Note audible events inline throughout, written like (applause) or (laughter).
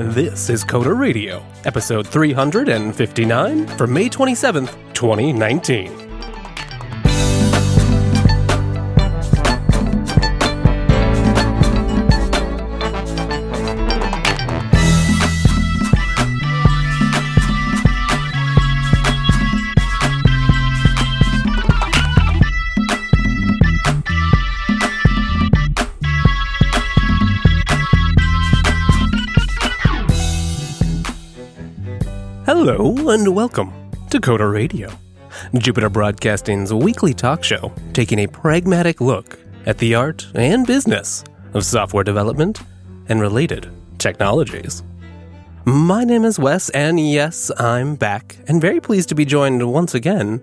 This is Coder Radio, episode 359 for May 27th, 2019. Hello and welcome to Coder Radio, Jupiter Broadcasting's weekly talk show taking a pragmatic look at the art and business of software development and related technologies. My name is Wes, and yes, I'm back and very pleased to be joined once again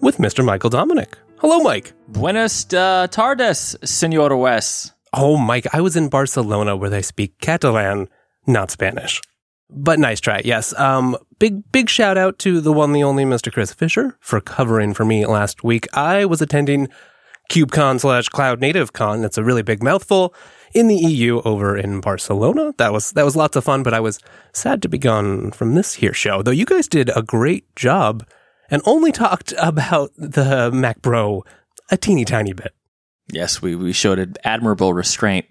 with Mr. Michael Dominic. Hello, Mike. Buenas uh, tardes, Senor Wes. Oh, Mike, I was in Barcelona where they speak Catalan, not Spanish. But nice try, yes. Um, big, big shout out to the one, the only Mr. Chris Fisher for covering for me last week. I was attending KubeCon slash Cloud Native Con. It's a really big mouthful in the EU over in Barcelona. That was, that was lots of fun, but I was sad to be gone from this here show, though you guys did a great job and only talked about the Mac Pro a teeny tiny bit. Yes, we, we showed admirable restraint.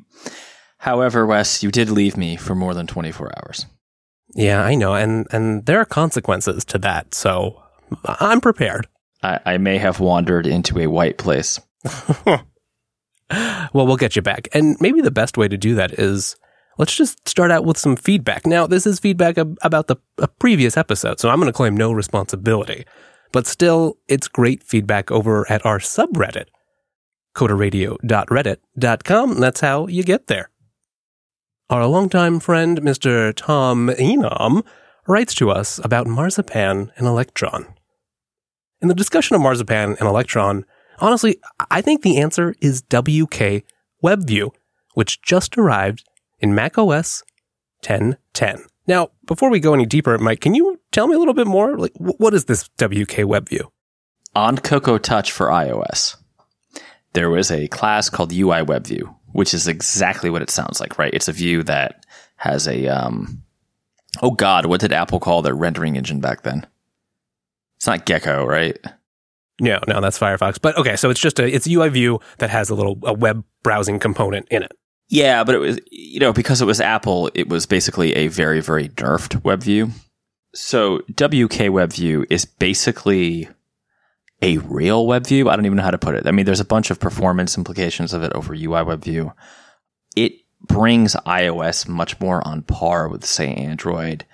However, Wes, you did leave me for more than 24 hours. Yeah, I know, and and there are consequences to that. So I'm prepared. I, I may have wandered into a white place. (laughs) well, we'll get you back, and maybe the best way to do that is let's just start out with some feedback. Now, this is feedback ab- about the previous episode, so I'm going to claim no responsibility. But still, it's great feedback over at our subreddit, coderradio.reddit.com. That's how you get there. Our longtime friend, Mr. Tom Enom, writes to us about marzipan and electron. In the discussion of marzipan and electron, honestly, I think the answer is WK WebView, which just arrived in macOS 10.10. Now, before we go any deeper, Mike, can you tell me a little bit more? Like, what is this WK WebView? On Cocoa Touch for iOS, there was a class called UI WebView, which is exactly what it sounds like, right? It's a view that has a, um, oh God, what did Apple call their rendering engine back then? It's not Gecko, right? No, no, that's Firefox. But okay, so it's just a, it's a UI view that has a little, a web browsing component in it. Yeah, but it was, you know, because it was Apple, it was basically a very, very nerfed web view. So WK Web View is basically a real web view. I don't even know how to put it. I mean, there's a bunch of performance implications of it over UI web view. It brings iOS much more on par with, say, Android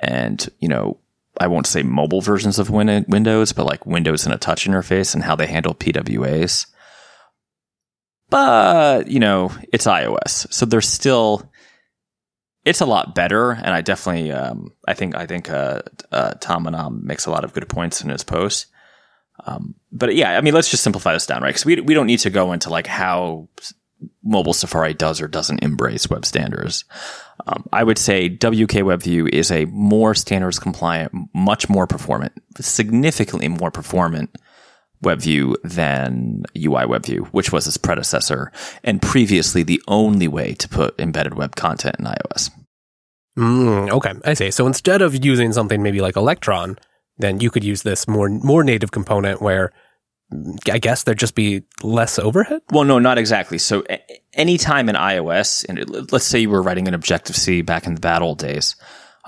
and, you know, I won't say mobile versions of Win- Windows, but like Windows in a touch interface and how they handle PWAs. But, you know, it's iOS. So there's still, it's a lot better. And I definitely, um, I think, I think, uh, uh, Tom Enam makes a lot of good points in his post. Um, but yeah, I mean, let's just simplify this down, right? Because we we don't need to go into like how mobile Safari does or doesn't embrace web standards. Um, I would say WK WebView is a more standards compliant, much more performant, significantly more performant WebView than UI WebView, which was its predecessor and previously the only way to put embedded web content in iOS. Mm, okay, I see. So instead of using something maybe like Electron, then you could use this more more native component where I guess there'd just be less overhead. Well, no, not exactly. So anytime in iOS, and let's say you were writing an Objective C back in the bad old days,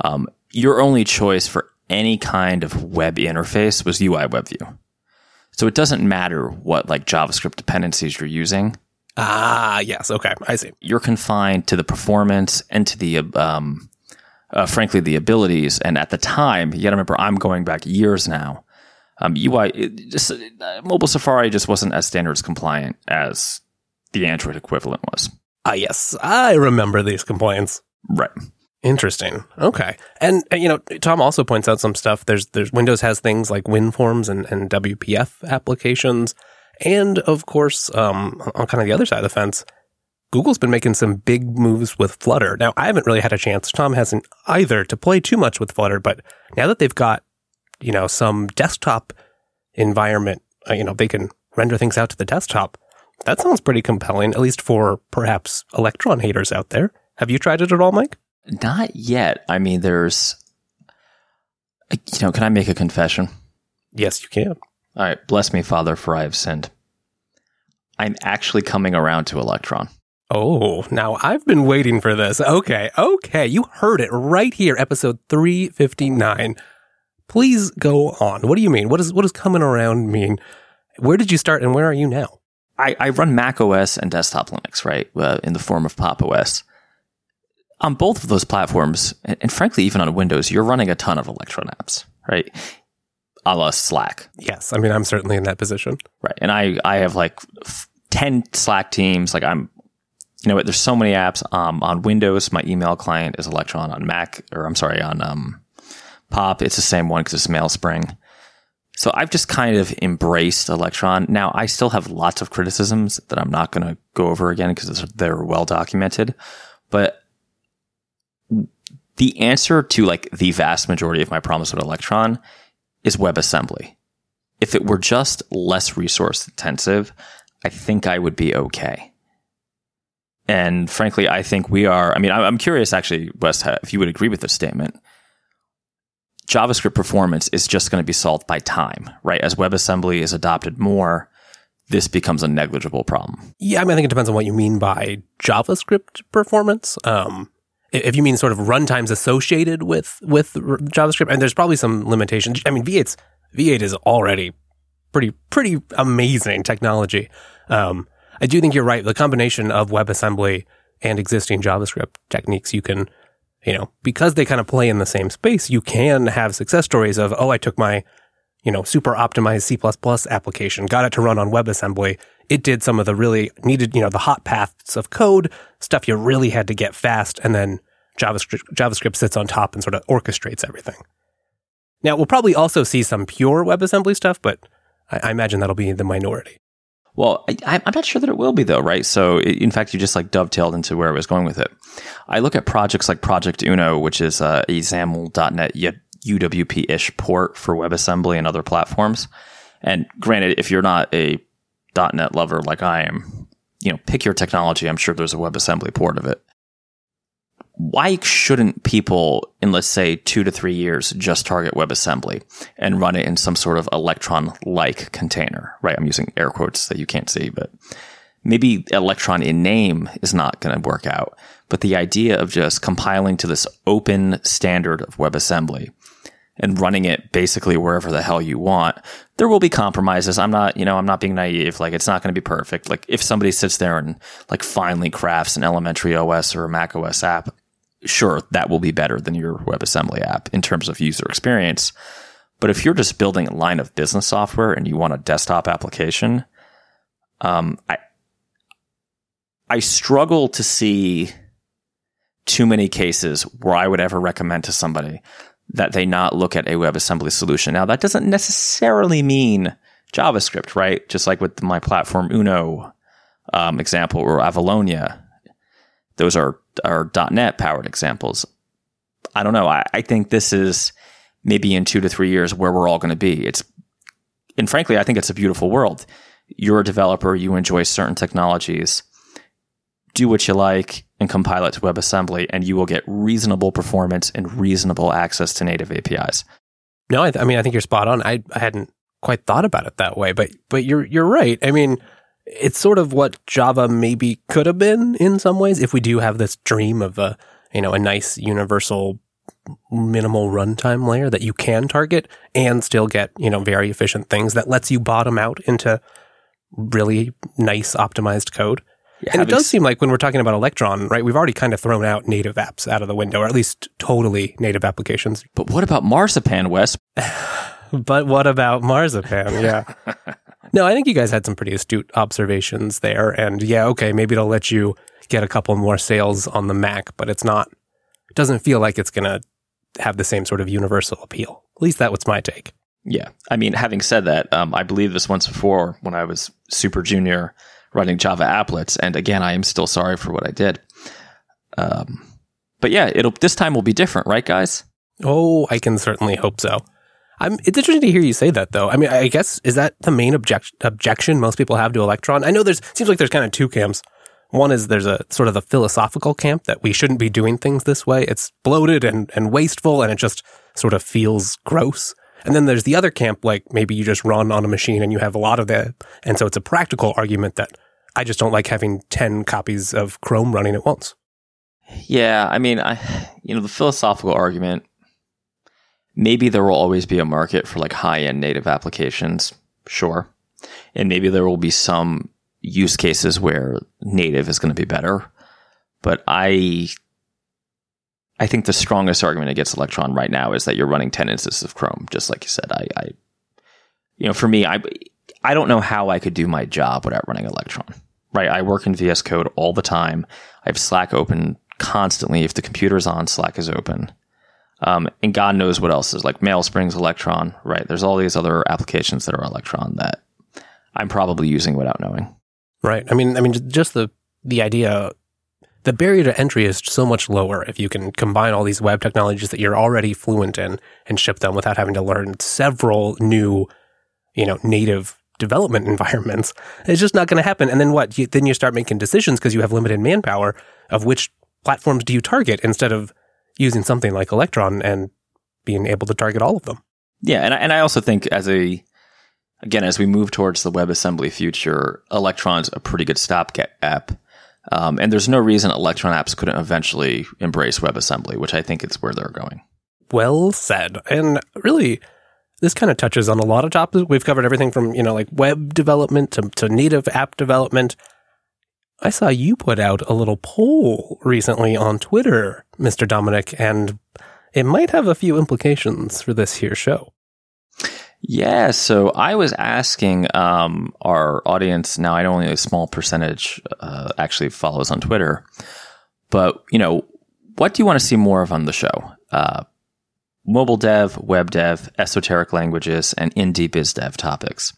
um, your only choice for any kind of web interface was UI WebView. So it doesn't matter what like JavaScript dependencies you're using. Ah, yes. Okay, I see. You're confined to the performance and to the um, uh, frankly, the abilities. And at the time, you got to remember, I'm going back years now. Um, UI, just uh, mobile Safari just wasn't as standards compliant as the Android equivalent was. Ah, yes, I remember these complaints. Right. Interesting. Okay. And, and, you know, Tom also points out some stuff. There's there's Windows has things like WinForms and, and WPF applications. And of course, um, on kind of the other side of the fence, Google's been making some big moves with Flutter. Now, I haven't really had a chance, Tom hasn't either, to play too much with Flutter, but now that they've got, you know, some desktop environment, uh, you know, they can render things out to the desktop. That sounds pretty compelling, at least for perhaps Electron haters out there. Have you tried it at all, Mike? Not yet. I mean, there's, you know, can I make a confession? Yes, you can. All right. Bless me, Father, for I have sinned. I'm actually coming around to Electron. Oh, now I've been waiting for this. Okay, okay. You heard it right here, episode 359. Please go on. What do you mean? What, is, what does coming around mean? Where did you start and where are you now? I, I run Mac OS and desktop Linux, right? Uh, in the form of Pop OS. On both of those platforms, and, and frankly, even on Windows, you're running a ton of Electron apps, right? A la Slack. Yes, I mean, I'm certainly in that position. Right. And I, I have like 10 Slack teams. Like I'm, you know what? There's so many apps. Um, on Windows, my email client is Electron. On Mac, or I'm sorry, on um, Pop, it's the same one because it's MailSpring. So I've just kind of embraced Electron. Now I still have lots of criticisms that I'm not going to go over again because they're well documented. But the answer to like the vast majority of my problems with Electron is WebAssembly. If it were just less resource intensive, I think I would be okay. And frankly, I think we are. I mean, I'm curious actually, Wes, if you would agree with this statement. JavaScript performance is just going to be solved by time, right? As WebAssembly is adopted more, this becomes a negligible problem. Yeah, I mean, I think it depends on what you mean by JavaScript performance. Um, if you mean sort of runtimes associated with with JavaScript, and there's probably some limitations. I mean, V8's V8 is already pretty pretty amazing technology. Um, I do think you're right. The combination of WebAssembly and existing JavaScript techniques, you can, you know, because they kind of play in the same space, you can have success stories of, oh, I took my, you know, super optimized C++ application, got it to run on WebAssembly. It did some of the really needed, you know, the hot paths of code, stuff you really had to get fast. And then JavaScript, JavaScript sits on top and sort of orchestrates everything. Now, we'll probably also see some pure WebAssembly stuff, but I, I imagine that'll be the minority. Well, I, am not sure that it will be though, right? So, in fact, you just like dovetailed into where I was going with it. I look at projects like Project Uno, which is uh, a XAML.NET UWP-ish port for WebAssembly and other platforms. And granted, if you're not a .NET lover like I am, you know, pick your technology. I'm sure there's a WebAssembly port of it why shouldn't people in let's say two to three years just target WebAssembly and run it in some sort of electron like container? Right i'm using air quotes that you can't see but maybe electron in name is not going to work out. But the idea of just compiling to this open standard of WebAssembly and running it basically wherever the hell you want there will be compromises. I'm not you know i'm not being naive. Like it's not going to be perfect. Like if somebody sits there and like finally crafts an elementary os or a mac os app sure, that will be better than your WebAssembly app in terms of user experience. But if you're just building a line of business software and you want a desktop application, um, I I struggle to see too many cases where I would ever recommend to somebody that they not look at a WebAssembly solution. Now, that doesn't necessarily mean JavaScript, right? Just like with my platform Uno um, example or Avalonia, those are are .NET powered examples. I don't know. I, I think this is maybe in two to three years where we're all going to be. It's and frankly, I think it's a beautiful world. You're a developer. You enjoy certain technologies. Do what you like and compile it to WebAssembly, and you will get reasonable performance and reasonable access to native APIs. No, I, th- I mean I think you're spot on. I, I hadn't quite thought about it that way, but but you're you're right. I mean, it's sort of what Java maybe could have been in some ways if we do have this dream of a, you know, a nice universal minimal runtime layer that you can target and still get, you know, very efficient things that lets you bottom out into really nice optimized code. Yeah, and it does seem like when we're talking about Electron, right, we've already kind of thrown out native apps out of the window, or at least totally native applications. But what about Marzipan, Wes? (sighs) but what about Marzipan? Yeah. (laughs) No, I think you guys had some pretty astute observations there. And yeah, okay, maybe it'll let you get a couple more sales on the Mac, but it's not, it doesn't feel like it's going to have the same sort of universal appeal. At least that was my take. Yeah. I mean, having said that, um, I believe this once before when I was super junior running Java applets. And again, I am still sorry for what I did. Um, but yeah, it'll, this time will be different, right, guys? Oh, I can certainly hope so. I'm, it's interesting to hear you say that, though. I mean, I guess is that the main object, objection most people have to Electron? I know there's seems like there's kind of two camps. One is there's a sort of the philosophical camp that we shouldn't be doing things this way. It's bloated and, and wasteful and it just sort of feels gross. And then there's the other camp, like maybe you just run on a machine and you have a lot of that. And so it's a practical argument that I just don't like having 10 copies of Chrome running at once. Yeah, I mean, I, you know, the philosophical argument, maybe there will always be a market for like high end native applications. Sure. And maybe there will be some use cases where native is going to be better. But I, I think the strongest argument against Electron right now is that you're running 10 instances of Chrome, just like you said. I, I you know, for me, I, I don't know how I could do my job without running Electron, right? I work in VS Code all the time. I have Slack open constantly. If the computer's on, Slack is open. Um, and God knows what else is like MailSpring's Electron, right? There's all these other applications that are Electron that I'm probably using without knowing. Right. I mean, I mean, just the the idea, the barrier to entry is so much lower if you can combine all these web technologies that you're already fluent in and ship them without having to learn several new, you know, native development (laughs) environments. It's just not going to happen. And then what? You, then you start making decisions because you have limited manpower of which platforms do you target instead of using something like Electron and being able to target all of them. Yeah, and I, and I also think as a again as we move towards the WebAssembly future, Electron's a pretty good stopgap. Um, and there's no reason Electron apps couldn't eventually embrace WebAssembly, which I think is where they're going. Well said. And really, this kind of touches on a lot of topics. We've covered everything from, you know, like web development to, to native app development. I saw you put out a little poll recently on Twitter, Mr. Dominic, and it might have a few implications for this here show. Yeah, so I was asking um, our audience. Now, I know only a small percentage uh, actually follows on Twitter, but you know, what do you want to see more of on the show? Uh, mobile dev, web dev, esoteric languages, and indie biz dev topics.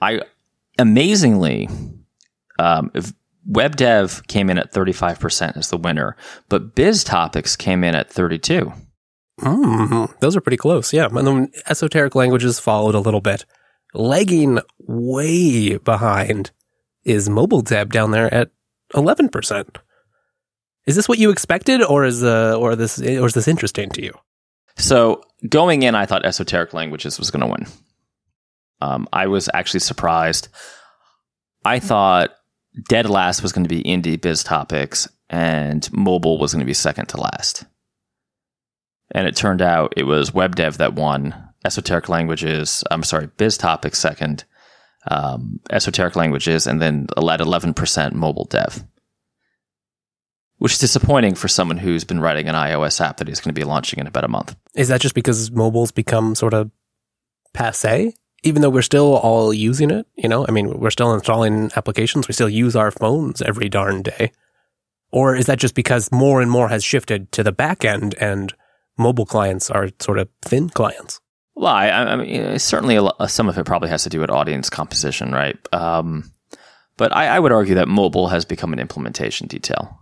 I amazingly um, web dev came in at 35% as the winner, but biz topics came in at 32. Mm, those are pretty close. Yeah. And then esoteric languages followed a little bit. Lagging way behind is mobile dev down there at 11%. Is this what you expected or is uh, or this or is this interesting to you? So, going in I thought esoteric languages was going to win. Um, I was actually surprised. I thought dead last was going to be indie biz topics and mobile was going to be second to last. And it turned out it was web dev that won, esoteric languages, I'm sorry, biz topics second, um, esoteric languages, and then led 11% mobile dev. Which is disappointing for someone who's been writing an iOS app that he's going to be launching in about a month. Is that just because mobile's become sort of passe? Even though we're still all using it, you know, I mean, we're still installing applications. We still use our phones every darn day. Or is that just because more and more has shifted to the back end and mobile clients are sort of thin clients? Well, I, I mean, certainly lot, some of it probably has to do with audience composition, right? Um, but I, I, would argue that mobile has become an implementation detail.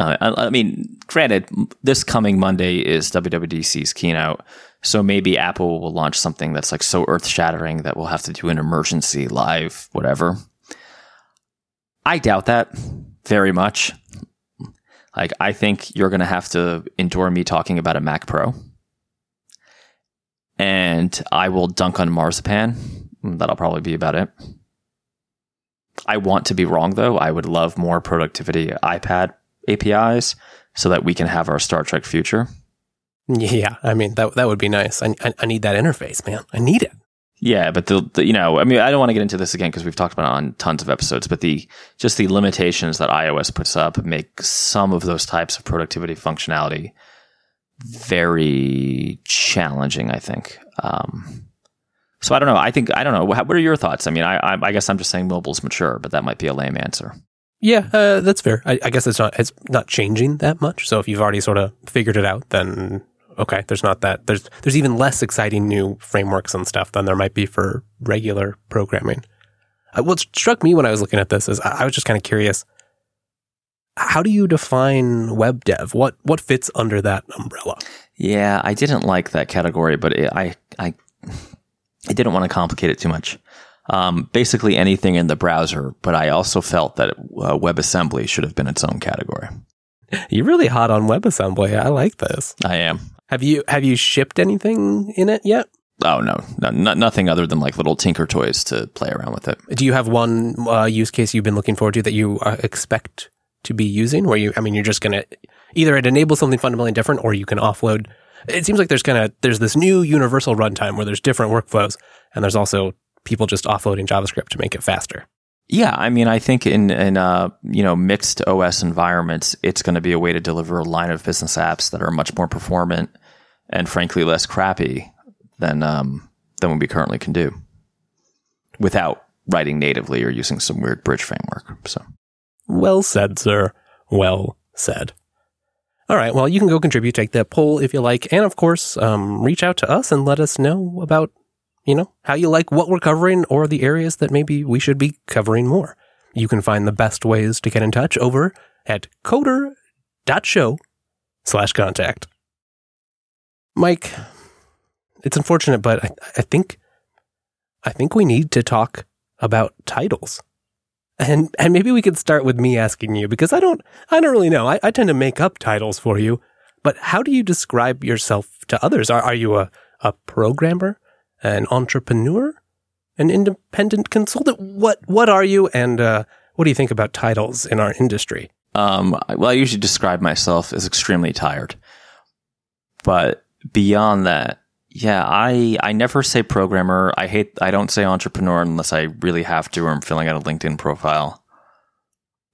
Uh, I, I, mean, granted, this coming Monday is WWDC's keynote, so maybe Apple will launch something that's like so earth shattering that we'll have to do an emergency live, whatever. I doubt that very much. Like, I think you're going to have to endure me talking about a Mac Pro. And I will dunk on Marzipan. That'll probably be about it. I want to be wrong, though. I would love more productivity iPad APIs so that we can have our Star Trek future. Yeah, I mean that that would be nice. I, I, I need that interface, man. I need it. Yeah, but the, the you know, I mean, I don't want to get into this again because we've talked about it on tons of episodes. But the just the limitations that iOS puts up make some of those types of productivity functionality very challenging. I think. Um, so I don't know. I think I don't know. What are your thoughts? I mean, I I, I guess I'm just saying mobile's mature, but that might be a lame answer. Yeah, uh, that's fair. I, I, guess it's not it's not changing that much. So if you've already sort of figured it out, then okay, there's not that there's there's even less exciting new frameworks and stuff than there might be for regular programming. Uh, what struck me when I was looking at this is I, I was just kind of curious. How do you define web dev? What what fits under that umbrella? Yeah, I didn't like that category, but it, I I I didn't want to complicate it too much. Um, basically anything in the browser, but I also felt that uh, WebAssembly should have been its own category. You're really hot on WebAssembly. I like this. I am. Have you have you shipped anything in it yet? Oh no, no, no nothing other than like little tinker toys to play around with it. Do you have one uh, use case you've been looking forward to that you uh, expect to be using? Where you, I mean, you're just gonna either it enables something fundamentally different, or you can offload. It seems like there's kind of there's this new universal runtime where there's different workflows, and there's also people just offloading JavaScript to make it faster. Yeah, I mean, I think in in uh, you know mixed OS environments, it's going to be a way to deliver a line of business apps that are much more performant and frankly less crappy than um, than what we currently can do without writing natively or using some weird bridge framework. So, well said, sir. Well said. All right. Well, you can go contribute, take that poll if you like, and of course, um, reach out to us and let us know about you know, how you like what we're covering or the areas that maybe we should be covering more. You can find the best ways to get in touch over at coder.show slash contact. Mike, it's unfortunate, but I, I think I think we need to talk about titles. And and maybe we could start with me asking you because I don't I don't really know. I, I tend to make up titles for you, but how do you describe yourself to others? Are are you a, a programmer? An entrepreneur, an independent consultant? What what are you, and uh, what do you think about titles in our industry? Um, well, I usually describe myself as extremely tired, but beyond that, yeah, I I never say programmer. I hate I don't say entrepreneur unless I really have to or I'm filling out a LinkedIn profile.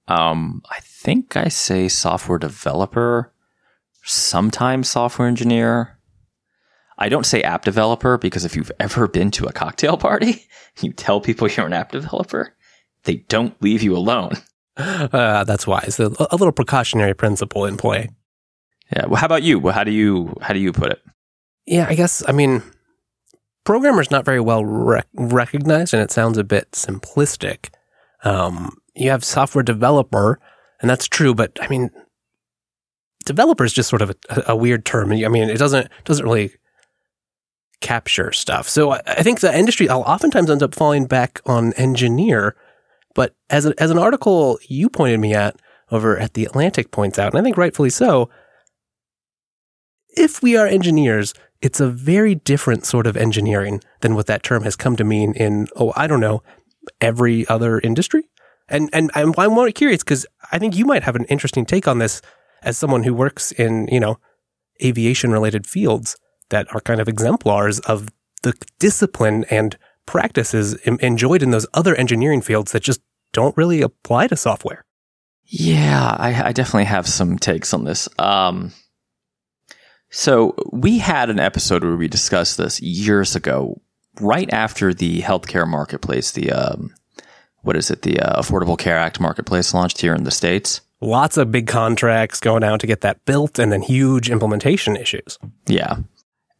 Um, I think I say software developer, sometimes software engineer. I don't say app developer because if you've ever been to a cocktail party, (laughs) you tell people you're an app developer, they don't leave you alone. Uh, (laughs) that's wise. A, a, little precautionary principle in play. Yeah. Well, how about you? Well, how do you how do you put it? Yeah, I guess. I mean, programmer's not very well rec- recognized, and it sounds a bit simplistic. Um, you have software developer, and that's true, but I mean, developer is just sort of a, a weird term. I mean, it doesn't doesn't really capture stuff. So I think the industry oftentimes ends up falling back on engineer. But as, a, as an article you pointed me at over at the Atlantic points out, and I think rightfully so, if we are engineers, it's a very different sort of engineering than what that term has come to mean in, oh, I don't know, every other industry. And, and I'm, I'm more curious because I think you might have an interesting take on this as someone who works in, you know, aviation related fields that are kind of exemplars of the discipline and practices enjoyed in those other engineering fields that just don't really apply to software. Yeah, I, I definitely have some takes on this. Um, so we had an episode where we discussed this years ago, right after the healthcare marketplace, the um, what is it, the uh, Affordable Care Act marketplace launched here in the states. Lots of big contracts going out to get that built, and then huge implementation issues. Yeah,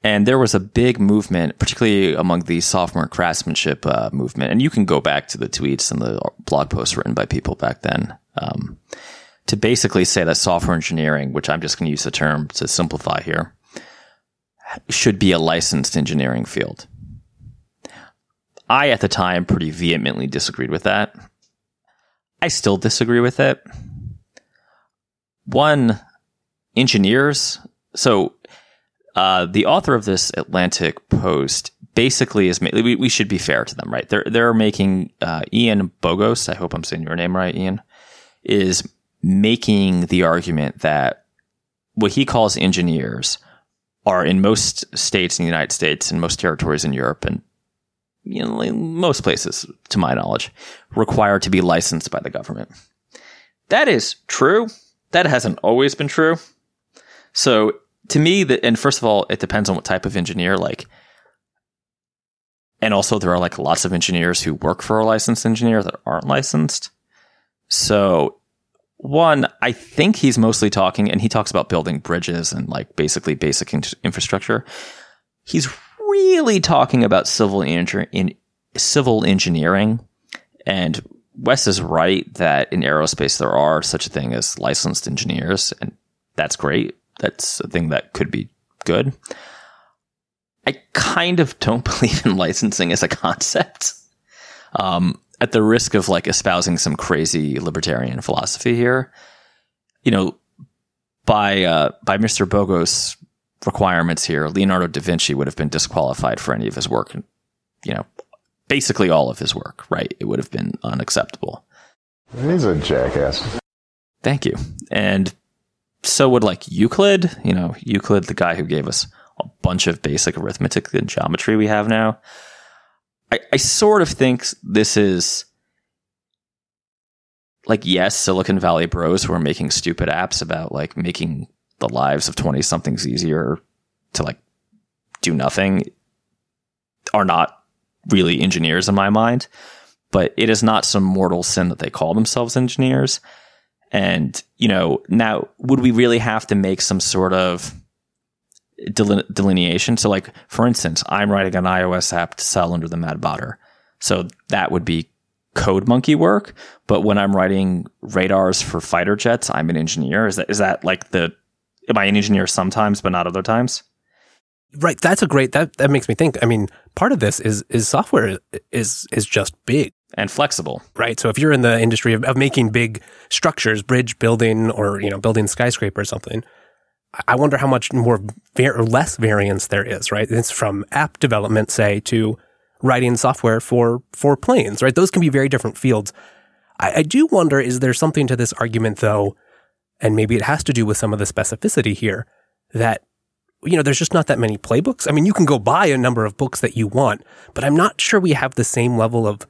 and there was a big movement, particularly among the software craftsmanship uh, movement. And you can go back to the tweets and the blog posts written by people back then um, to basically say that software engineering, which I'm just going to use the term to simplify here, should be a licensed engineering field. I, at the time, pretty vehemently disagreed with that. I still disagree with it. One, engineers. So uh, the author of this Atlantic post basically is we, we should be fair to them, right? They're they're making uh, Ian Bogost. I hope I'm saying your name right, Ian. Is making the argument that what he calls engineers are in most states in the United States and most territories in Europe and you know, most places, to my knowledge, required to be licensed by the government. That is true. That hasn't always been true. So to me, that and first of all, it depends on what type of engineer. Like, and also there are like lots of engineers who work for a licensed engineer that aren't licensed. So, one, I think he's mostly talking, and he talks about building bridges and like basically basic in- infrastructure. He's really talking about civil engineering, in civil engineering, and Wes is right that in aerospace there are such a thing as licensed engineers, and that's great that's a thing that could be good. I kind of don't (laughs) believe in licensing as a concept. Um, at the risk of like espousing some crazy libertarian philosophy here, you know, by uh, by Mr. Bogos requirements here, Leonardo da Vinci would have been disqualified for any of his work. You know, basically all of his work, right? It would have been unacceptable. He's a jackass. Thank you. And so would like Euclid, you know, Euclid, the guy who gave us a bunch of basic arithmetic and geometry we have now. I, I sort of think this is like, yes, Silicon Valley bros who are making stupid apps about like making the lives of 20 somethings easier to like do nothing are not really engineers in my mind. But it is not some mortal sin that they call themselves engineers. And, you know, now would we really have to make some sort of delineation? So, like, for instance, I'm writing an iOS app to sell under the Mad Botter. So that would be code monkey work. But when I'm writing radars for fighter jets, I'm an engineer. Is that, is that like the, am I an engineer sometimes, but not other times? Right. That's a great, that, that makes me think. I mean, part of this is, is software is, is just big and flexible. Right. So if you're in the industry of, of making big structures, bridge building, or you know, building skyscraper or something, I wonder how much more var- or less variance there is. Right. It's from app development, say, to writing software for for planes. Right. Those can be very different fields. I, I do wonder: is there something to this argument, though, and maybe it has to do with some of the specificity here that you know, there's just not that many playbooks. I mean, you can go buy a number of books that you want, but I'm not sure we have the same level of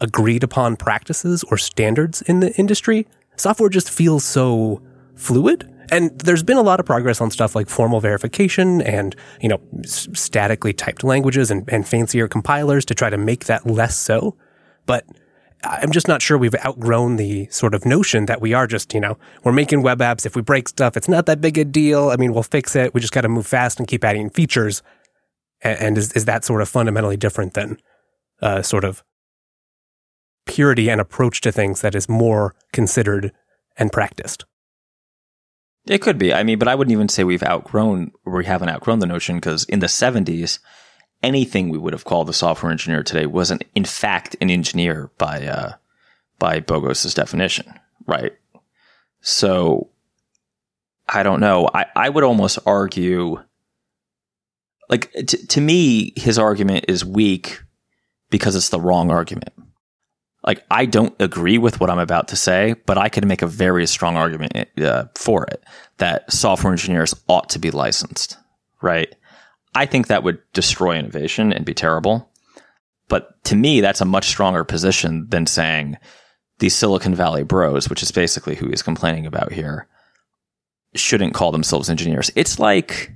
agreed upon practices or standards in the industry. Software just feels so fluid. And there's been a lot of progress on stuff like formal verification and, you know, s- statically typed languages and, and fancier compilers to try to make that less so. But I'm just not sure we've outgrown the sort of notion that we are just, you know, we're making web apps. If we break stuff, it's not that big a deal. I mean, we'll fix it. We just got to move fast and keep adding features. And, is, is that sort of fundamentally different than uh, sort of purity and approach to things that is more considered and practiced. It could be. I mean, but I wouldn't even say we've outgrown or we haven't outgrown the notion because in the 70s, anything we would have called a software engineer today wasn't in fact an engineer by uh, by Bogos's definition, right? So I don't know. I, I would almost argue like t- to me his argument is weak because it's the wrong argument like I don't agree with what I'm about to say, but I can make a very strong argument uh, for it that software engineers ought to be licensed, right? I think that would destroy innovation and be terrible. But to me, that's a much stronger position than saying these Silicon Valley bros, which is basically who he's complaining about here, shouldn't call themselves engineers. It's like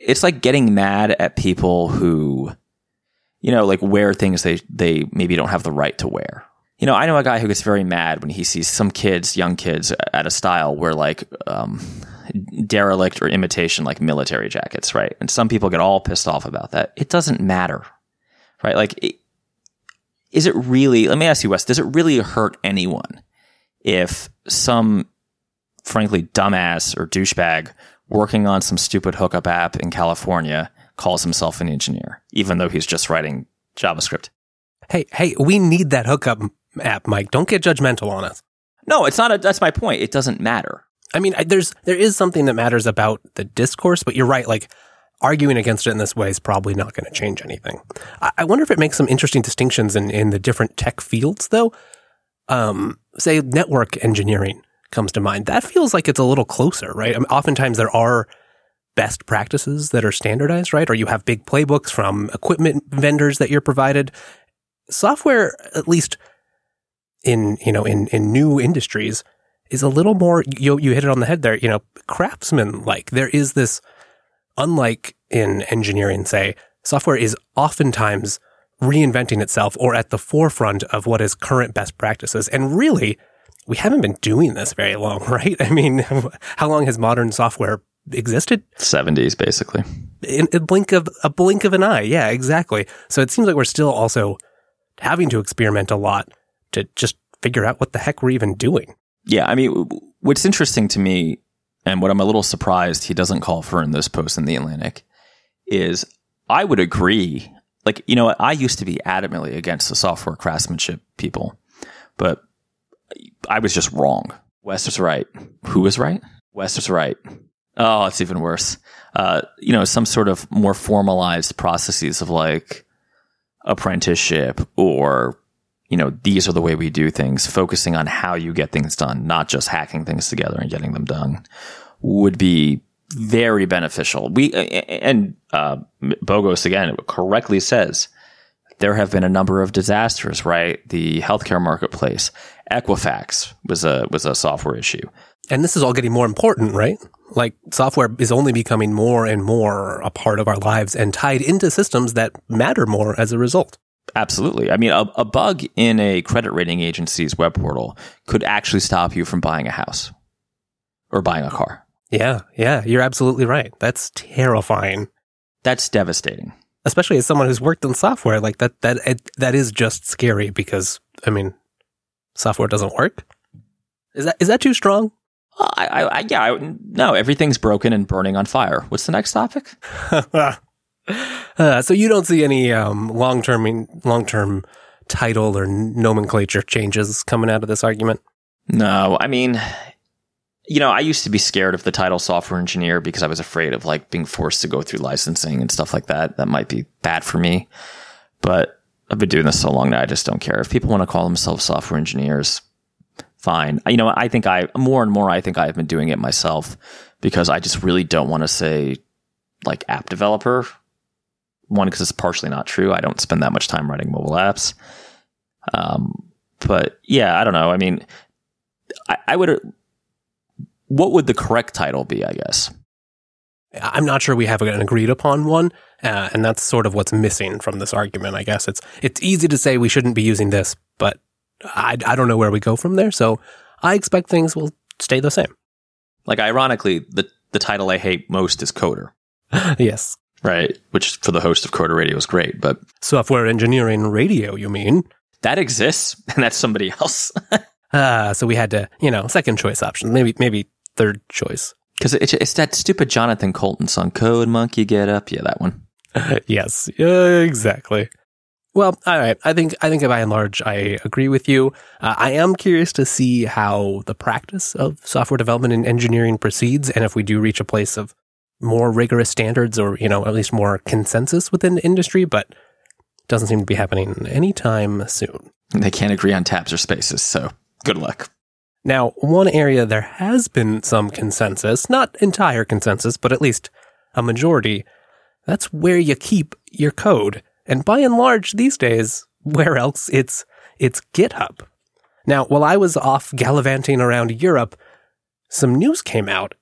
it's like getting mad at people who you know, like wear things they they maybe don't have the right to wear. You know, I know a guy who gets very mad when he sees some kids, young kids, at a style where like um, derelict or imitation like military jackets, right? And some people get all pissed off about that. It doesn't matter, right? Like, it, is it really? Let me ask you, Wes. Does it really hurt anyone if some, frankly, dumbass or douchebag working on some stupid hookup app in California calls himself an engineer, even though he's just writing JavaScript. Hey, hey, we need that hookup app, Mike. Don't get judgmental on us. No, it's not. A, that's my point. It doesn't matter. I mean, there's there is something that matters about the discourse, but you're right. Like arguing against it in this way is probably not going to change anything. I, I, wonder if it makes some interesting distinctions in in the different tech fields, though. Um, say network engineering comes to mind. That feels like it's a little closer, right? I mean, oftentimes there are best practices that are standardized, right? Or you have big playbooks from equipment vendors that you're provided. Software, at least in, you know, in, in new industries is a little more, you, you hit it on the head there, you know, craftsman like. There is this, unlike in engineering, say, software is oftentimes reinventing itself or at the forefront of what is current best practices. And really, we haven't been doing this very long, (laughs) right? I mean, (laughs) how long has modern software existed? 70s, basically. In a blink of a blink of an eye. Yeah, exactly. So it seems like we're still also having to experiment a lot to just figure out what the heck we're even doing. Yeah, I mean, what's interesting to me, and what I'm a little surprised he doesn't call for in this post in the Atlantic, is I would agree like you know, I used to be adamantly against the software craftsmanship people, but I was just wrong. Wes was right. Who was right? Wes was right. Oh, it's even worse. Uh, you know, some sort of more formalized processes of like apprenticeship or you know, these are the way we do things, focusing on how you get things done, not just hacking things together and getting them done, would be very beneficial. We and uh, Bogos again correctly says there have been a number of disasters. Right, the healthcare marketplace, Equifax was a was a software issue, and this is all getting more important, right? Like software is only becoming more and more a part of our lives and tied into systems that matter more as a result. Absolutely. I mean, a, a, bug in a credit rating agency's web portal could actually stop you from buying a house or buying a car. Yeah, yeah, you're absolutely right. That's terrifying. That's devastating. Especially as someone who's worked in software, like that that it, that is just scary because I mean, software doesn't work. Is that is that too strong? I, I, I yeah, I, no, everything's broken and burning on fire. What's the next topic? (laughs) Uh, so you don't see any um, long term long term title or nomenclature changes coming out of this argument? No, I mean, you know, I used to be scared of the title software engineer because I was afraid of like being forced to go through licensing and stuff like that. That might be bad for me. But I've been doing this so long now, I just don't care. If people want to call themselves software engineers, fine. You know, I think I more and more I think I've been doing it myself because I just really don't want to say like app developer one, because it's partially not true. I don't spend that much time writing mobile apps. Um, but yeah, I don't know. I mean, I, I would. What would the correct title be? I guess. I'm not sure we have an agreed upon one, uh, and that's sort of what's missing from this argument. I guess it's it's easy to say we shouldn't be using this, but I I don't know where we go from there. So I expect things will stay the same. Like ironically, the the title I hate most is coder. (laughs) yes right? Which for the host of Coder Radio is great, but software engineering radio, you mean? That exists, (laughs) and that's somebody else. (laughs) Ah, uh, so we had to, you know, second choice option, maybe maybe third choice. Because it's, it's that stupid Jonathan Coulton song, "Code Monkey Get Up." Yeah, that one. yes, uh, exactly. Well, all right. I think I think by and large, I agree with you. Uh, I am curious to see how the practice of software development and engineering proceeds, and if we do reach a place of more rigorous standards or, you know, at least more consensus within the industry, but doesn't seem to be happening anytime soon. They can't agree on tabs or spaces, so good luck. Now, one area there has been some consensus, not entire consensus, but at least a majority, that's where you keep your code. And by and large, these days, where else it's it's GitHub. Now, while I was off gallivanting around Europe, some news came out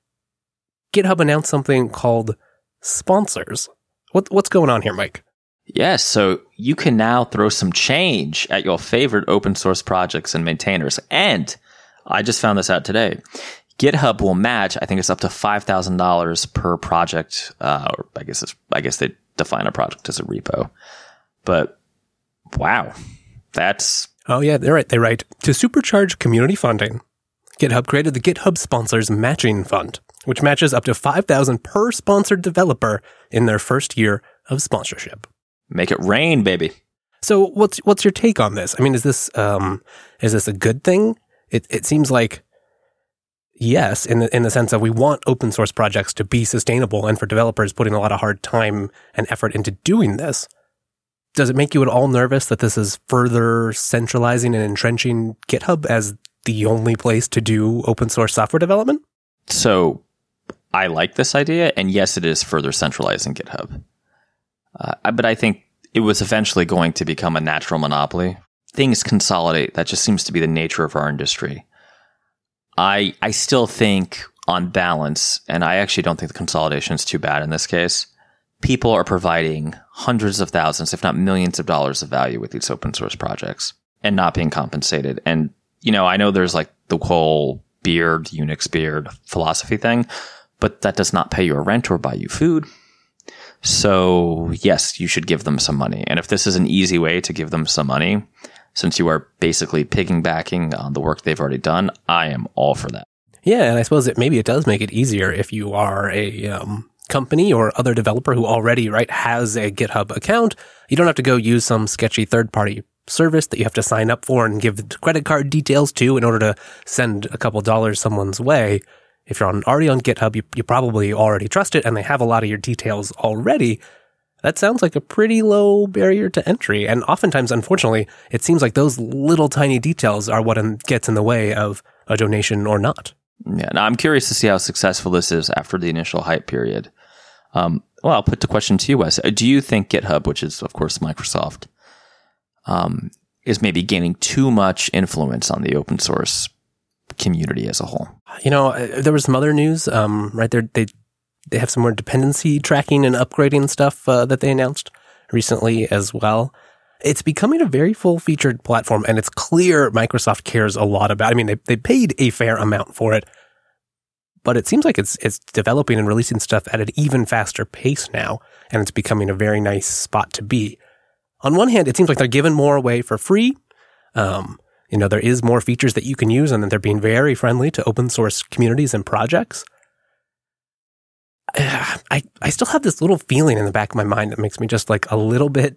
GitHub announced something called sponsors. What, what's going on here, Mike? Yes, so you can now throw some change at your favorite open source projects and maintainers. And I just found this out today. GitHub will match, I think it's up to $5,000 per project. Uh, or I guess it's, I guess they define a project as a repo. But wow, that's. Oh, yeah, they're right. They write to supercharge community funding. GitHub created the GitHub Sponsors Matching Fund which matches up to 5000 per sponsored developer in their first year of sponsorship. Make it rain, baby. So what's what's your take on this? I mean, is this um, is this a good thing? It it seems like yes, in the in the sense that we want open source projects to be sustainable and for developers putting a lot of hard time and effort into doing this. Does it make you at all nervous that this is further centralizing and entrenching GitHub as the only place to do open source software development? So I like this idea, and yes, it is further centralizing GitHub. Uh, but I think it was eventually going to become a natural monopoly. Things consolidate. That just seems to be the nature of our industry. I I still think on balance, and I actually don't think the consolidation is too bad in this case. People are providing hundreds of thousands, if not millions of dollars of value with these open source projects and not being compensated. And, you know, I know there's like the whole beard, Unix beard philosophy thing but that does not pay your rent or buy you food. So, yes, you should give them some money. And if this is an easy way to give them some money, since you are basically piggybacking on the work they've already done, I am all for that. Yeah, and I suppose it maybe it does make it easier if you are a um, company or other developer who already, right, has a GitHub account. You don't have to go use some sketchy third party service that you have to sign up for and give credit card details to in order to send a couple dollars someone's way. If you're on, already on GitHub, you, you probably already trust it and they have a lot of your details already. That sounds like a pretty low barrier to entry. And oftentimes, unfortunately, it seems like those little tiny details are what gets in the way of a donation or not. Yeah. Now I'm curious to see how successful this is after the initial hype period. Um, well, I'll put the question to you, Wes. Do you think GitHub, which is of course Microsoft, um, is maybe gaining too much influence on the open source community as a whole? You know, uh, there was some other news. Um, right there, they they have some more dependency tracking and upgrading stuff uh, that they announced recently as well. It's becoming a very full featured platform, and it's clear Microsoft cares a lot about. I mean, they they paid a fair amount for it, but it seems like it's it's developing and releasing stuff at an even faster pace now, and it's becoming a very nice spot to be. On one hand, it seems like they're giving more away for free. Um, you know, there is more features that you can use, and that they're being very friendly to open source communities and projects. (sighs) I, I still have this little feeling in the back of my mind that makes me just like a little bit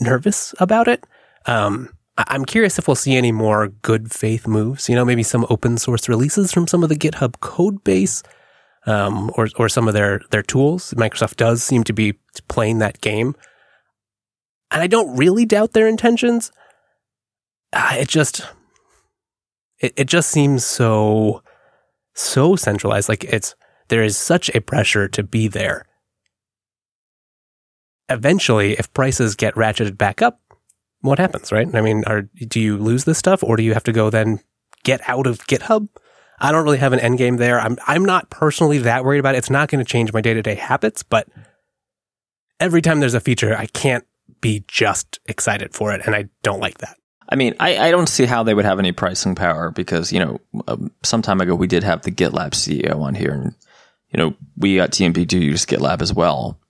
nervous about it. Um, I'm curious if we'll see any more good faith moves, you know, maybe some open source releases from some of the GitHub code base, um, or, or some of their, their tools. Microsoft does seem to be playing that game. And I don't really doubt their intentions. Uh, it just, it, it just seems so, so centralized. Like it's, there is such a pressure to be there. Eventually, if prices get ratcheted back up, what happens, right? I mean, are, do you lose this stuff or do you have to go then get out of GitHub? I don't really have an end game there. I'm, I'm not personally that worried about it. It's not going to change my day to day habits, but every time there's a feature, I can't be just excited for it. And I don't like that. I mean, I, I don't see how they would have any pricing power because, you know, um, some time ago we did have the GitLab CEO on here and you know, we at TMP do use GitLab as well.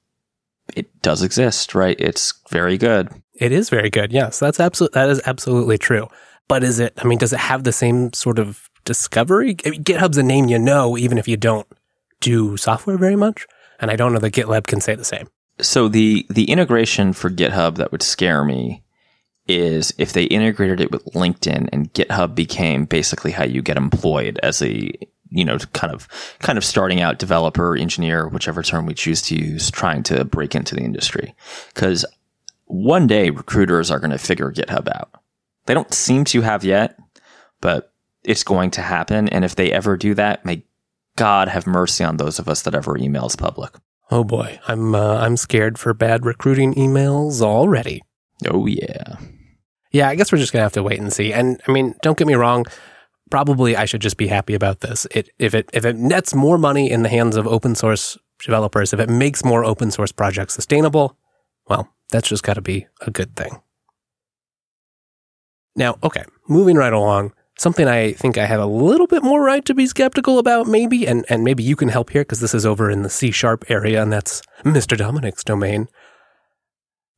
It does exist, right? It's very good. It is very good. Yes, that's absolutely that is absolutely true. But is it? I mean, does it have the same sort of discovery? I mean, GitHub's a name you know, even if you don't do software very much. And I don't know that GitLab can say the same. So the the integration for GitHub that would scare me is if they integrated it with LinkedIn and GitHub became basically how you get employed as a you know, kind of, kind of starting out developer, engineer, whichever term we choose to use, trying to break into the industry. Cause one day recruiters are going to figure GitHub out. They don't seem to have yet, but it's going to happen. And if they ever do that, may God have mercy on those of us that ever emails public. Oh boy, I'm uh, I'm scared for bad recruiting emails already. Oh yeah. Yeah, I guess we're just gonna have to wait and see. And I mean, don't get me wrong, probably I should just be happy about this. It, if it if it nets more money in the hands of open source developers, if it makes more open source projects sustainable, well, that's just got to be a good thing. Now, okay, moving right along, something I think I have a little bit more right to be skeptical about, maybe, and, and maybe you can help here because this is over in the C sharp area and that's Mr. Dominick's domain.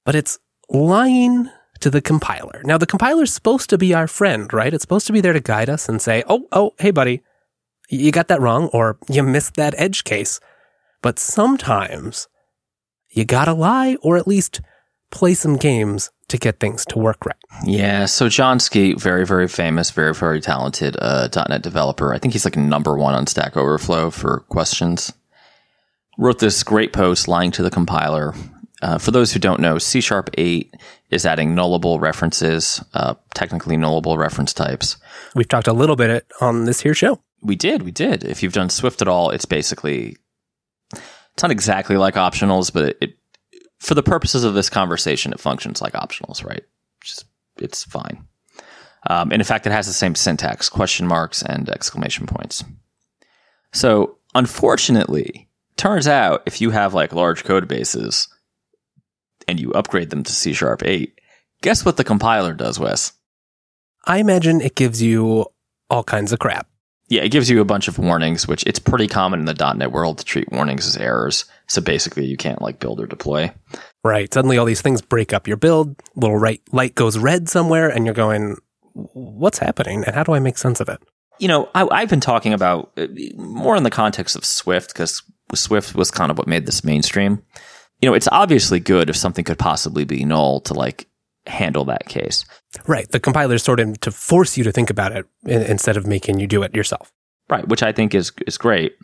But it's lying to the compiler. Now, the compiler's supposed to be our friend, right? It's supposed to be there to guide us and say, oh, oh, hey, buddy, you got that wrong, or you missed that edge case. But sometimes you gotta lie, or at least play some games to get things to work right. Yeah. So Jon Skeet, very, very famous, very, very talented uh, .NET developer. I think he's like number one on Stack Overflow for questions. Wrote this great post lying to the compiler uh, for those who don't know, C Sharp 8 is adding nullable references, uh, technically nullable reference types. We've talked a little bit on this here show. We did, we did. If you've done Swift at all, it's basically, it's not exactly like optionals, but it, for the purposes of this conversation, it functions like optionals, right? Just, it's fine. Um, and in fact, it has the same syntax, question marks and exclamation points. So unfortunately, turns out if you have like large code bases, and you upgrade them to C sharp 8, guess what the compiler does, Wes? I imagine it gives you all kinds of crap. Yeah, it gives you a bunch of warnings, which it's pretty common in the .NET world to treat warnings as errors. So basically, you can't like build or deploy. Right. Suddenly, all these things break up your build. Little right light goes red somewhere, and you're going, "What's happening? And how do I make sense of it?" You know, I, have been talking about uh, more in the context of Swift because Swift was kind of what made this mainstream. You know, it's obviously good if something could possibly be null to like handle that case. Right. The compiler's sort of to force you to think about it in, instead of making you do it yourself. Right, which I think is is great.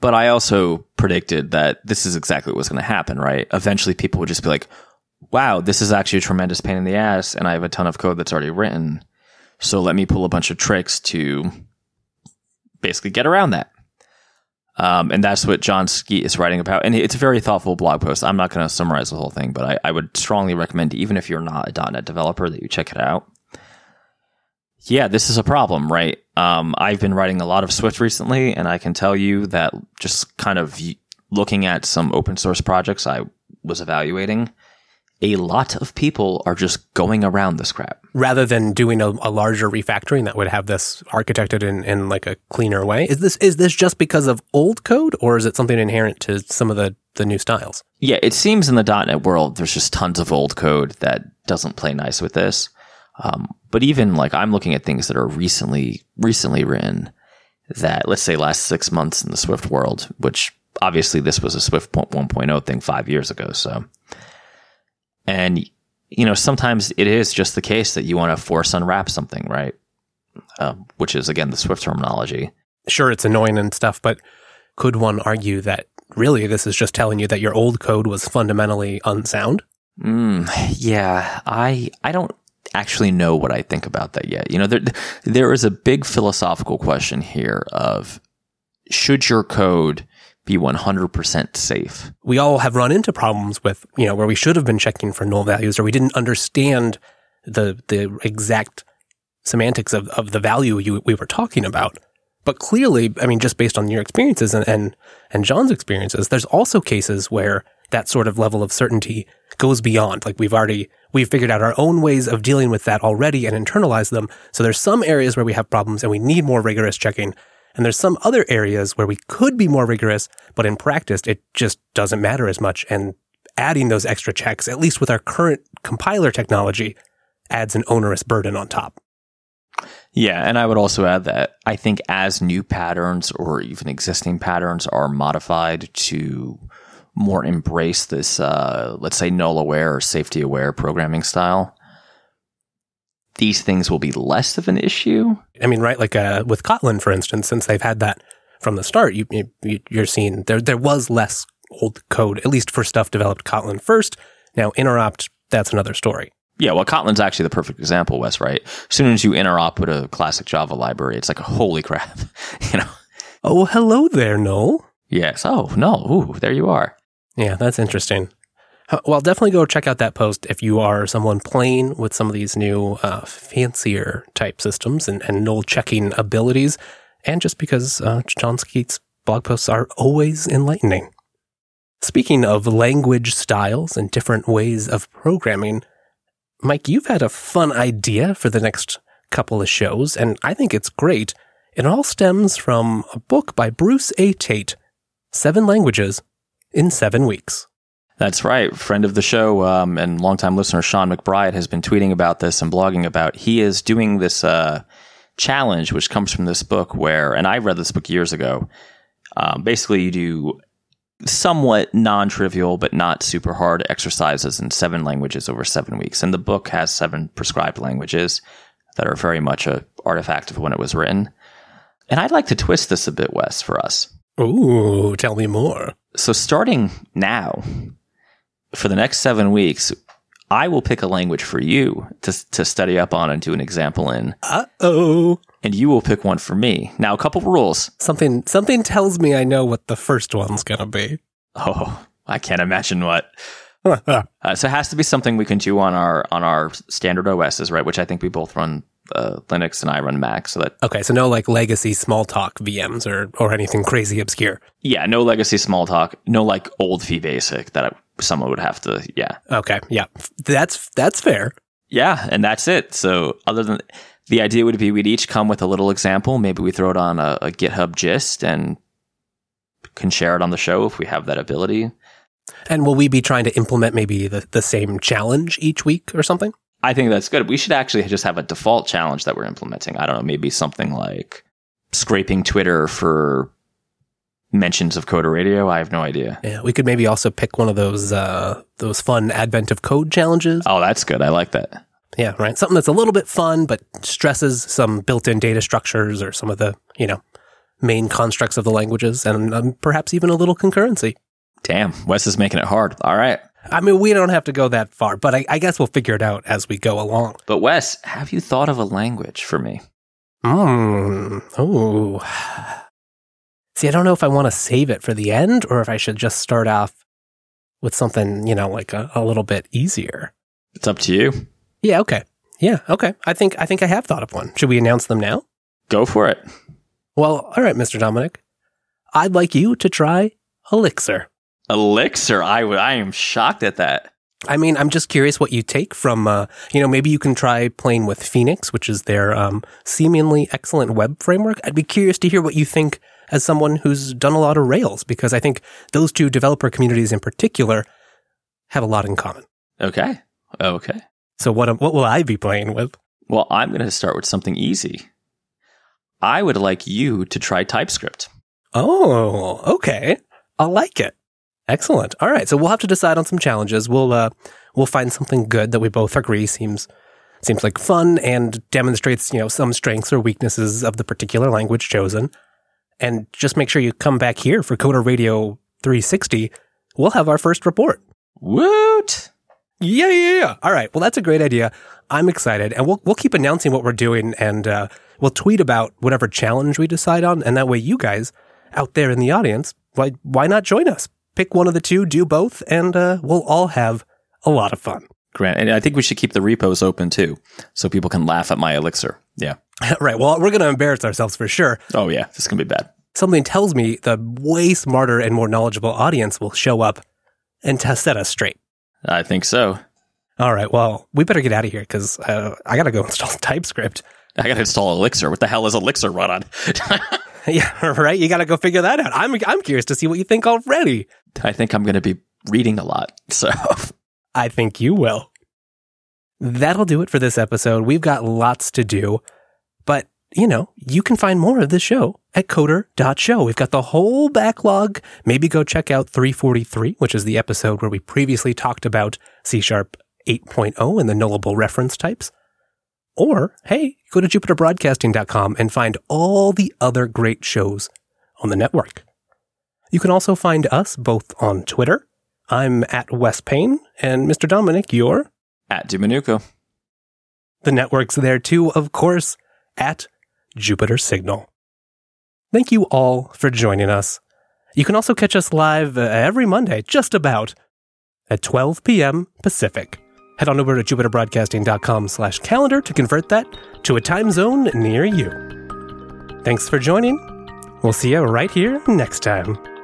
But I also predicted that this is exactly what's going to happen, right? Eventually people would just be like, "Wow, this is actually a tremendous pain in the ass and I have a ton of code that's already written. So let me pull a bunch of tricks to basically get around that." Um, and that's what Jon Skeet is writing about. And it's a very thoughtful blog post. I'm not going to summarize the whole thing, but I, I, would strongly recommend, even if you're not a .NET developer, that you check it out. Yeah, this is a problem, right? Um, I've been writing a lot of Swift recently, and I can tell you that just kind of looking at some open source projects I was evaluating, a lot of people are just going around this crap. Rather than doing a, a, larger refactoring that would have this architected in, in like a cleaner way. Is this is this just because of old code or is it something inherent to some of the, the new styles? Yeah, it seems in the .NET world there's just tons of old code that doesn't play nice with this. Um, but even like I'm looking at things that are recently recently written that let's say last six months in the Swift world, which obviously this was a Swift 1.0 thing five years ago. So and, you know, sometimes it is just the case that you want to force unwrap something, right? Uh, which is, again, the Swift terminology. Sure, it's annoying and stuff, but could one argue that really this is just telling you that your old code was fundamentally unsound? Mm, yeah, I I don't actually know what I think about that yet. You know, there there is a big philosophical question here of should your code be 100% safe. We all have run into problems with, you know, where we should have been checking for null values or we didn't understand the, the exact semantics of, of the value you, we were talking about. But clearly, I mean, just based on your experiences and, and, and Jon's experiences, there's also cases where that sort of level of certainty goes beyond. Like we've already, we've figured out our own ways of dealing with that already and internalized them. So there's some areas where we have problems and we need more rigorous checking. And there's some other areas where we could be more rigorous, but in practice, it just doesn't matter as much. And adding those extra checks, at least with our current compiler technology, adds an onerous burden on top. Yeah, and I would also add that I think as new patterns or even existing patterns are modified to more embrace this, uh, let's say, null aware or safety aware programming style, these things will be less of an issue. I mean, right? Like uh, with Kotlin, for instance, since they've had that from the start, you, you you're seeing there there was less old code, at least for stuff developed Kotlin first. Now interop, that's another story. Yeah, well, Kotlin's actually the perfect example, Wes. Right? As soon as you interop with a classic Java library, it's like holy crap, (laughs) you know. Oh, hello there, Noel. Yes. Oh, no. Ooh, there you are. Yeah, that's interesting. Well, definitely go check out that post if you are someone playing with some of these new uh, fancier type systems and, and null checking abilities, and just because uh, Jon Skeet's blog posts are always enlightening. Speaking of language styles and different ways of programming, Mike, you've had a fun idea for the next couple of shows, and I think it's great. It all stems from a book by Bruce A. Tate, Seven Languages in Seven Weeks. That's right. Friend of the show um, and longtime listener Sean McBride has been tweeting about this and blogging about. He is doing this uh, challenge, which comes from this book where, and I read this book years ago. Um, basically, you do somewhat non-trivial but not super hard exercises in seven languages over seven weeks. And the book has seven prescribed languages that are very much a artifact of when it was written. And I'd like to twist this a bit, Wes, for us. Ooh, tell me more. So starting now, for the next seven weeks, I will pick a language for you to, to study up on and do an example in. Uh oh. And you will pick one for me. Now, a couple rules. Something something tells me I know what the first one's gonna be. Oh, I can't imagine what. (laughs) uh, so it has to be something we can do on our on our standard OSs, right? Which I think we both run uh, Linux and I run Mac. So that okay, so no like legacy Smalltalk VMs or or anything crazy obscure. Yeah, no legacy Smalltalk, no like old fee basic that someone would have to. Yeah. Okay. Yeah, that's that's fair. Yeah, and that's it. So other than the idea would be we'd each come with a little example. Maybe we throw it on a, a GitHub gist and can share it on the show if we have that ability. And will we be trying to implement maybe the, the same challenge each week or something? I think that's good. We should actually just have a default challenge that we're implementing. I don't know, maybe something like scraping Twitter for mentions of Coder Radio. I have no idea. Yeah, we could maybe also pick one of those uh, those fun Advent of Code challenges. Oh, that's good. I like that. Yeah, right. Something that's a little bit fun, but stresses some built-in data structures or some of the you know main constructs of the languages, and um, perhaps even a little concurrency. Damn, Wes is making it hard. All right. I mean, we don't have to go that far, but I, I guess we'll figure it out as we go along. But Wes, have you thought of a language for me? Hmm. Oh. (sighs) See, I don't know if I want to save it for the end or if I should just start off with something, you know, like a, a little bit easier. It's up to you. Yeah. Okay. Yeah. Okay. I think I think I have thought of one. Should we announce them now? Go for it. Well, all right, Mr. Dominick. I'd like you to try Elixir. Elixir. I, w- I am shocked at that. I mean, I'm just curious what you take from, uh, you know, maybe you can try playing with Phoenix, which is their um, seemingly excellent web framework. I'd be curious to hear what you think as someone who's done a lot of Rails, because I think those two developer communities in particular have a lot in common. Okay. Okay. So what what will I be playing with? Well, I'm going to start with something easy. I would like you to try TypeScript. Oh, okay. I like it. Excellent. All right, so we'll have to decide on some challenges. We'll uh, we'll find something good that we both agree seems seems like fun and demonstrates you know some strengths or weaknesses of the particular language chosen. And just make sure you come back here for Coder Radio 360. We'll have our first report. Woot! Yeah, yeah, yeah. All right. Well, that's a great idea. I'm excited, and we'll we'll keep announcing what we're doing, and uh, we'll tweet about whatever challenge we decide on, and that way you guys out there in the audience, why why not join us? Pick one of the two, do both, and uh, we'll all have a lot of fun. Grant, and I think we should keep the repos open too, so people can laugh at my elixir. Yeah. (laughs) right. Well, we're going to embarrass ourselves for sure. Oh yeah, this is gonna be bad. Something tells me the way smarter and more knowledgeable audience will show up and to set us straight. I think so. All right. Well, we better get out of here because uh, I got to go (laughs) install TypeScript. I gotta install Elixir. What the hell is Elixir run on? (laughs) yeah, right. You got to go figure that out. I'm I'm curious to see what you think already. I think I'm gonna be reading a lot. (laughs) So I think you will. That'll do it for this episode. We've got lots to do, but you know, you can find more of this show at coder.show. We've got the whole backlog. Maybe go check out 343, which is the episode where we previously talked about C Sharp 8.0 and the nullable reference types. Or, hey, go to jupiterbroadcasting.com and find all the other great shows on the network. You can also find us both on Twitter. I'm at Wes Payne, and Mr. Dominick, you're at dominucco. the network's there too, of course, at Jupiter Signal. Thank you all for joining us. You can also catch us live uh, every Monday, just about, at 12 p.m. Pacific. Head on over to jupiterbroadcasting.com slash calendar to convert that to a time zone near you. Thanks for joining. We'll see you right here next time.